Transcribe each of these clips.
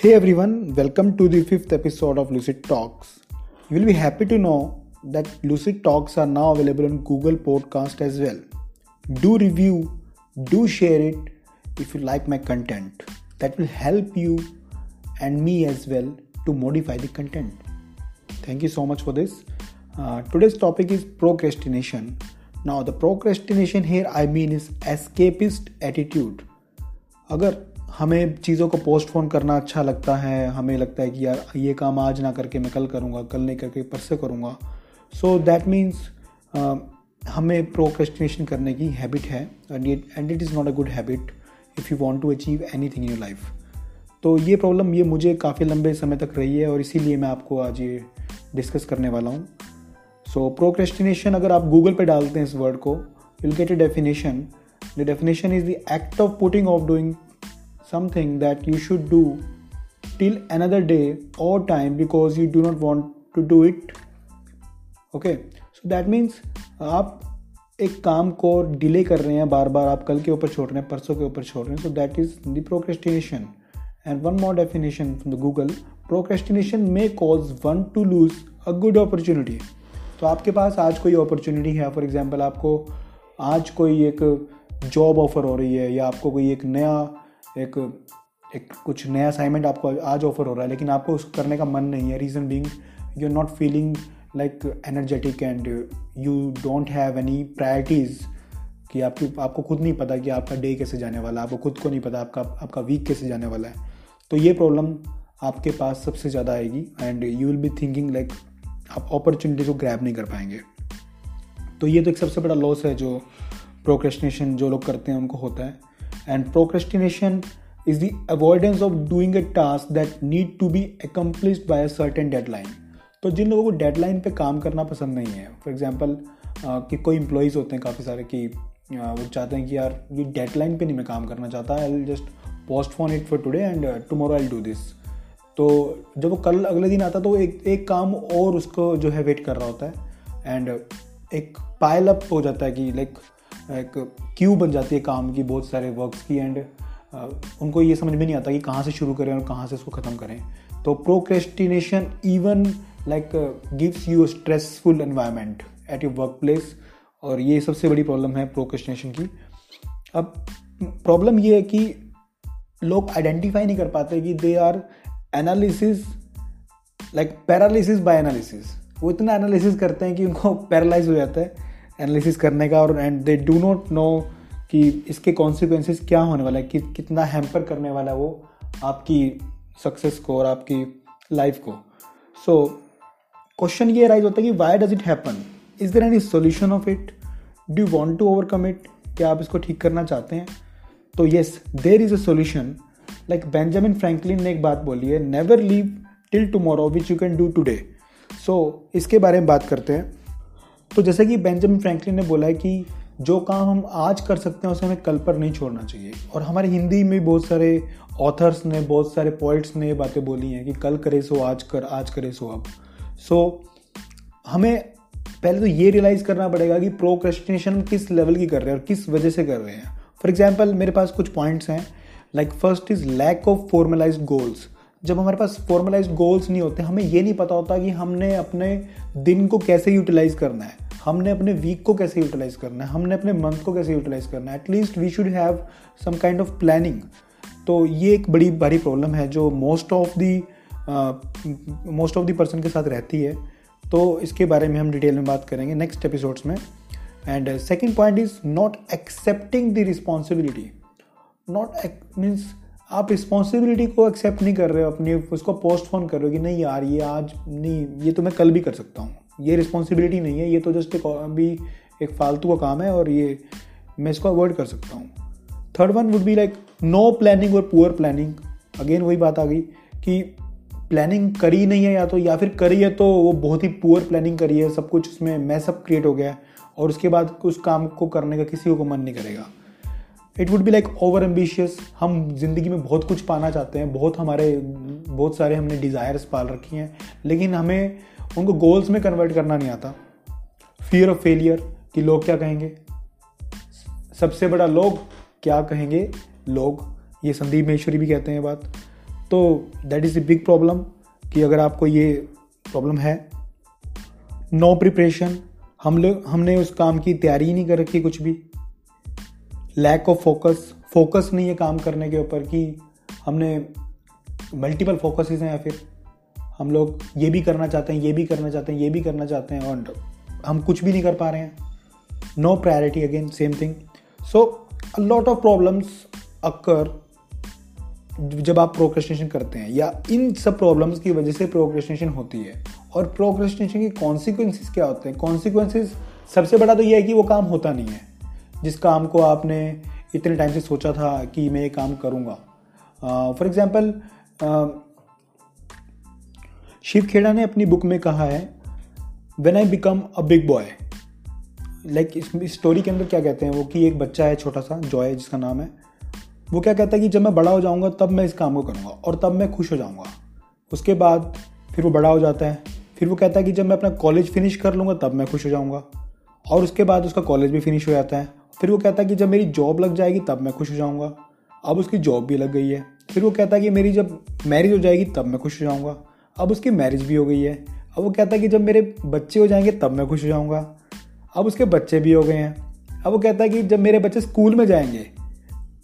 Hey everyone, welcome to the fifth episode of Lucid Talks. You will be happy to know that Lucid Talks are now available on Google Podcast as well. Do review, do share it if you like my content. That will help you and me as well to modify the content. Thank you so much for this. Uh, today's topic is procrastination. Now, the procrastination here I mean is escapist attitude. अगर हमें चीज़ों को postpone करना अच्छा लगता है, हमें लगता है कि यार, ये काम आज ना करके मैं कल करूँगा, कल नहीं करके परसों करूँगा। सो दैट मीन्स हमें प्रोक्रेस्टिनेशन करने की हैबिट है and it is not a good habit if you want to achieve anything in your life तो ये प्रॉब्लम ये मुझे काफ़ी लंबे समय तक रही है, और इसीलिए मैं आपको आज ये डिस्कस करने वाला हूँ। सो प्रोक्रेस्टिनेशन अगर आप गूगल पे डालते हैं इस वर्ड को will get a definition the definition is the act of putting off doing something that you should do till another day or time because you do not want to do it. Okay so that means आप एक काम को delay कर रहे हैं बार बार आप कल के ऊपर छोड़ रहे हैं, परसों के ऊपर छोड़ रहे हैं so that is the procrastination and one more definition from the Google procrastination may cause one to lose a good opportunity तो आपके पास आज कोई अपॉर्चुनिटी है फॉर एग्ज़ाम्पल आपको आज कोई एक जॉब ऑफ़र हो रही है या आपको कोई एक नया एक एक कुछ नया असाइनमेंट आपको आज ऑफ़र हो रहा है, लेकिन आपको उस करने का मन नहीं है। Reason being you are not feeling like energetic and you don't have any priorities कि आपकी, आपको खुद नहीं पता कि आपका डे कैसे जाने वाला है, आपको खुद को नहीं पता आपका आपका वीक कैसे जाने वाला है। तो ये प्रॉब्लम आपके पास सबसे ज़्यादा आएगी and you will be thinking like आप अपॉर्चुनिटी को ग्रैब नहीं कर पाएँगे। तो ये तो एक सबसे बड़ा लॉस है जो प्रोक्रेस्टिनेशन जो लोग करते हैं, उनको होता है। And procrastination is the avoidance of doing a task that need to be accomplished by a certain deadline. तो जिन लोगों को डेडलाइन पे काम करना पसंद नहीं है फॉर एग्जांपल कि कोई इम्प्लॉयज़ होते हैं काफ़ी सारे कि वो चाहते हैं कि यार ये डेडलाइन पे नहीं मैं काम करना चाहता I just postpone it for today and tomorrow I do this तो जब वो कल अगले दिन आता तो एक एक काम और उसको जो है वेट कर रहा होता है एंड एक पायल अप हो जाता है कि लाइक एक क्यू बन जाती है काम की, बहुत सारे वर्क्स की एंड उनको ये समझ में नहीं आता कि कहाँ से शुरू करें और कहाँ से इसको ख़त्म करें। तो procrastination even like gives you stressful environment at your work place और ये सबसे बड़ी प्रॉब्लम है प्रोक्रेस्टिनेशन की। अब प्रॉब्लम ये है कि लोग आइडेंटिफाई नहीं कर पाते कि they are analysis like paralysis by analysis वो इतना एनालिसिस करते हैं कि उनको पैरालाइज हो जाता है। एनालिसिस करने का और and they do not know कि इसके कॉन्सिक्वेंसेस क्या होने वाला है, कि कितना हैम्पर करने वाला है वो आपकी सक्सेस को और आपकी लाइफ को। सो क्वेश्चन ये राइज होता है कि why does it happen is there any solution of it do want to overcome it क्या आप इसको ठीक करना चाहते हैं? तो yes there is a solution like Benjamin Franklin ने एक बात बोली है never leave till tomorrow which you can do today so इसके बारे में बात करते हैं। तो जैसे कि बेंजामिन फ्रैंकलिन ने बोला है कि जो काम हम आज कर सकते हैं उसे हमें कल पर नहीं छोड़ना चाहिए। और हमारे हिंदी में बहुत सारे ऑथर्स ने बहुत सारे पोइट्स ने ये बातें बोली हैं कि कल करे सो आज कर आज करे सो अब। सो so, हमें पहले तो ये रियलाइज़ करना पड़ेगा कि प्रोक्रेस्टिनेशन किस लेवल की कर रहे हैं और किस वजह से कर रहे हैं। फॉर एग्ज़ाम्पल मेरे पास कुछ पॉइंट्स हैं। Like first is lack of formalize goals जब हमारे पास फॉर्मलाइज गोल्स नहीं होते हमें ये नहीं पता होता कि हमने अपने दिन को कैसे यूटिलाइज करना है। हमने अपने वीक को कैसे यूटिलाइज करना है? हमने अपने मंथ को कैसे यूटिलाइज करना है? At least we should have some kind of planning तो ये एक बड़ी भारी प्रॉब्लम है जो most of the most of the person के साथ रहती है। तो इसके बारे में हम डिटेल में बात करेंगे नेक्स्ट एपिसोड्स में। And second point is not accepting the responsibility not means आप रिस्पॉन्सिबिलिटी को एक्सेप्ट नहीं कर रहे हो, अपनी उसको पोस्टपोन कर रहे हो कि नहीं यार, ये आज नहीं, ये तो मैं कल भी कर सकता हूँ। ये रिस्पॉन्सिबिलिटी नहीं है, ये तो जस्ट एक, अभी एक फालतू का काम है और ये मैं इसको अवॉइड कर सकता हूँ। Third one would be like no planning और पुअर प्लानिंग अगेन वही बात आ गई कि प्लानिंग करी नहीं है या तो या फिर करी है तो वो बहुत ही पुअर प्लानिंग करी है, सब कुछ उसमें मैसअप क्रिएट हो गया है और उसके बाद उस काम को करने का किसी को मन नहीं करेगा। It would be like over ambitious हम ज़िंदगी में बहुत कुछ पाना चाहते हैं, बहुत हमारे, बहुत सारे हमने डिज़ायर्स पाल रखी हैं, लेकिन हमें उनको गोल्स में कन्वर्ट करना नहीं आता। फियर ऑफ़ फेलियर कि लोग क्या कहेंगे? सबसे बड़ा लोग क्या कहेंगे? लोग। ये संदीप महेश्वरी भी कहते हैं बात। तो that is the big problem कि अगर आपको ये प्रॉब्लम है नो प्रिपरेशन हम लोग हमने उस काम की तैयारी ही नहीं कर रखी कुछ भी। लैक ऑफ़ फोकस फोकस नहीं है काम करने के ऊपर कि हमने मल्टीपल फोकसेस हैं या फिर हम लोग ये भी करना चाहते हैं, ये भी करना चाहते हैं, ये भी करना चाहते हैं, और हम कुछ भी नहीं कर पा रहे हैं। No priority again same thing so a lot of problems occur जब आप प्रोक्रेस्टिनेशन करते हैं, या इन सब प्रॉब्लम्स की वजह से प्रोक्रेस्टिनेशन होती है। और प्रोक्रेस्टिनेशन के कॉन्सिक्वेंसेज क्या होते हैं? कॉन्सिक्वेंसेज सबसे बड़ा तो ये है कि वो काम होता नहीं है। जिस काम को आपने इतने टाइम से सोचा था कि मैं ये काम करूँगा। फॉर एग्ज़ाम्पल शिव खेड़ा ने अपनी बुक में कहा है when I become a big boy like इस स्टोरी के अंदर क्या कहते हैं? वो कि एक बच्चा है छोटा सा जॉय जिसका नाम है। वो क्या कहता है कि जब मैं बड़ा हो जाऊँगा, तब मैं इस काम को करूँगा और तब मैं खुश हो जाऊँगा। उसके बाद फिर वो बड़ा हो जाता है। फिर वो कहता है कि जब मैं अपना कॉलेज फिनिश कर लूँगा, तब मैं खुश हो जाऊँगा। और उसके बाद उसका कॉलेज भी फिनिश हो जाता है। फिर वो कहता है कि जब मेरी जॉब लग जाएगी, तब मैं खुश हो जाऊँगा। अब उसकी जॉब भी लग गई है। फिर वो कहता है कि मेरी जब मैरिज हो जाएगी, तब मैं खुश हो जाऊँगा। अब उसकी मैरिज भी हो गई है। अब वो कहता है कि जब मेरे बच्चे हो जाएँगे, तब मैं खुश हो जाऊँगा। अब उसके बच्चे भी हो गए हैं। अब वो कहता है कि जब मेरे बच्चे स्कूल में जाएँगे,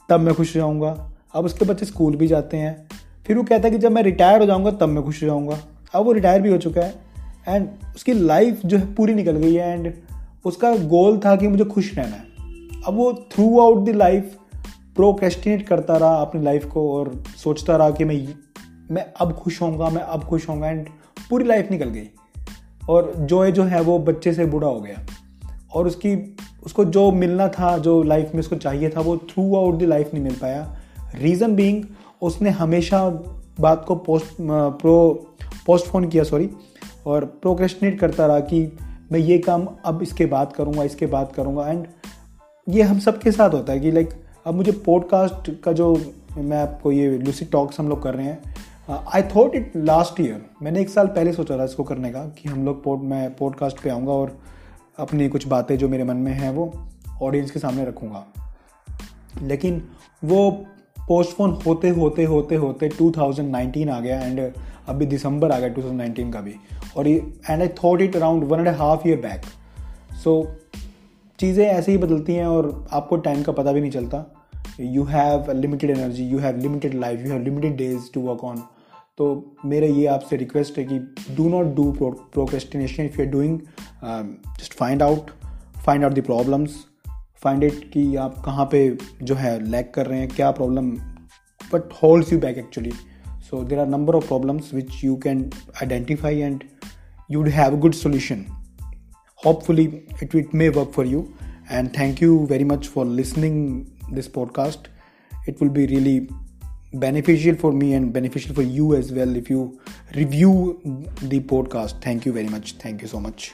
तब मैं खुश हो जाऊँगा। अब उसके बच्चे स्कूल भी जाते हैं। फिर वो कहता है कि जब मैं रिटायर हो जाऊँगा, तब मैं खुश हो जाऊँगा। अब वो रिटायर भी हो चुका है। एंड उसकी लाइफ जो है पूरी निकल गई है। एंड उसका गोल था कि मुझे खुश रहना है। अब वो throughout the life procrastinate करता रहा अपनी लाइफ को और सोचता रहा कि मैं मैं अब खुश होऊँगा, मैं अब खुश होऊँगा एंड पूरी लाइफ निकल गई। और जो जो है, वो बच्चे से बूढ़ा हो गया। और उसकी, उसको जो मिलना था, जो लाइफ में उसको चाहिए था, वो थ्रू आउट द लाइफ नहीं मिल पाया। रीज़न बींग उसने हमेशा बात को पोस्ट प्रो पोस्टफोन किया सॉरी और प्रोक्रेस्टिनेट करता रहा कि मैं ये काम अब इसके बाद करूँगा, इसके बाद करूँगा। एंड ये हम सब के साथ होता है कि लाइक अब मुझे पॉडकास्ट का जो मैं आपको ये लूसी टॉक्स हम लोग कर रहे हैं I thought it last year मैंने एक साल पहले सोचा था इसको करने का कि हम लोग पोड मैं पॉडकास्ट पे आऊँगा और अपनी कुछ बातें जो मेरे मन में हैं वो ऑडियंस के सामने रखूँगा। लेकिन वो पोस्टपोन होते होते होते होते 2019 आ गया एंड अभी दिसंबर आ गया 2019 का भी। और and I thought it around one and half year back सो चीज़ें ऐसे ही बदलती हैं और आपको टाइम का पता भी नहीं चलता। You have limited energy you have limited life you have limited days to work on तो मेरा ये आपसे रिक्वेस्ट है कि do not do procrastination if you are doing just find out find out the problems find it कि आप कहाँ पे जो है लैक कर रहे हैं, क्या problem but holds you back actually so there are number of problems which you can identify and you would have a good solution hopefully it with may work for you and thank you very much for listening this podcast it will be really beneficial for me and beneficial for you as well if you review the podcast. Thank you very much. Thank you so much